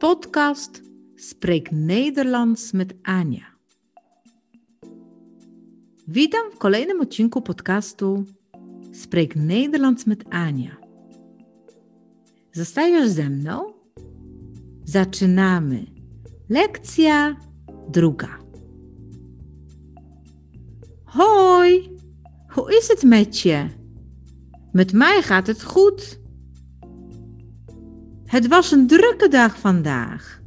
podcast Spreek Nederlands met Ania. Witam w kolejnym odcinku podcastu Spreek Nederlands met Ania. Zostajesz ze mną? Zaczynamy. Lekcja druga. Hoi, hoe is het met je? Met mij gaat het goed. Het was een drukke dag vandaag.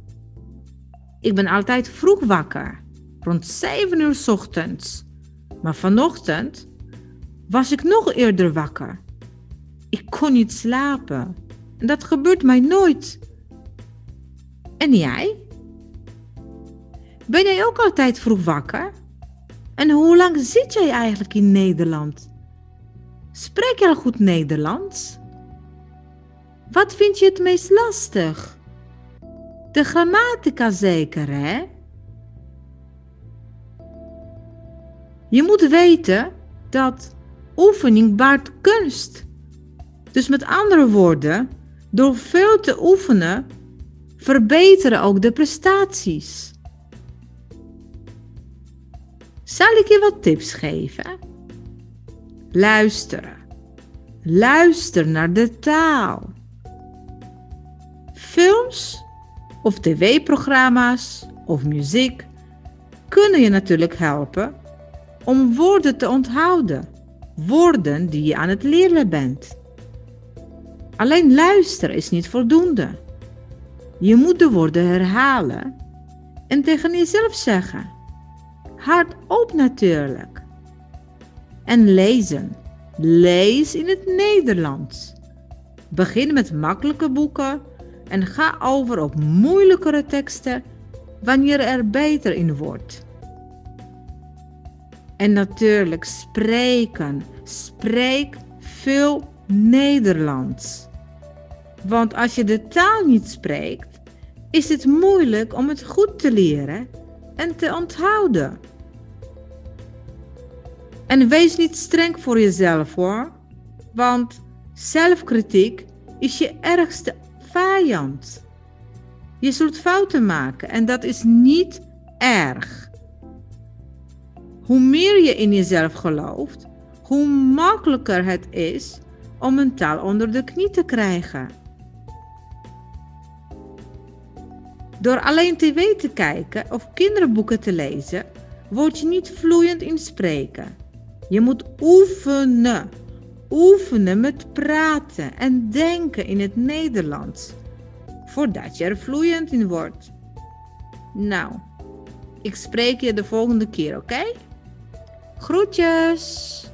Ik ben altijd vroeg wakker, rond 7 uur ochtends. Maar vanochtend was ik nog eerder wakker. Ik kon niet slapen. En dat gebeurt mij nooit. En jij? Ben jij ook altijd vroeg wakker? En hoe lang zit jij eigenlijk in Nederland? Spreek je al goed Nederlands? Wat vind je het meest lastig? De grammatica zeker, hè? Je moet weten dat oefening baart kunst. Dus met andere woorden, door veel te oefenen, verbeteren ook de prestaties. Zal ik je wat tips geven? Luisteren. Luister naar de taal. Films of tv-programma's of muziek kunnen je natuurlijk helpen om woorden te onthouden. Woorden die je aan het leren bent. Alleen luisteren is niet voldoende. Je moet de woorden herhalen en tegen jezelf zeggen. Hardop natuurlijk. En lezen. Lees in het Nederlands. Begin met makkelijke boeken en ga over op moeilijkere teksten wanneer er beter in wordt. En natuurlijk spreken. Spreek veel Nederlands. Want als je de taal niet spreekt, is het moeilijk om het goed te leren en te onthouden. En wees niet streng voor jezelf hoor, want zelfkritiek is je ergste Je zult fouten maken en dat is niet erg. Hoe meer je in jezelf gelooft, hoe makkelijker het is om een taal onder de knie te krijgen. Door alleen tv te kijken of kinderboeken te lezen, word je niet vloeiend in spreken. Je moet oefenen. Oefenen met praten en denken in het Nederlands. Voordat je er vloeiend in wordt. Nou, ik spreek je de volgende keer, oké? Groetjes!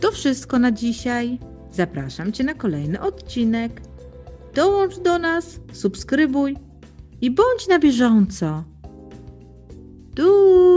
To wszystko na dzisiaj. Zapraszam Cię na kolejny odcinek. Dołącz do nas, subskrybuj i bądź na bieżąco. Du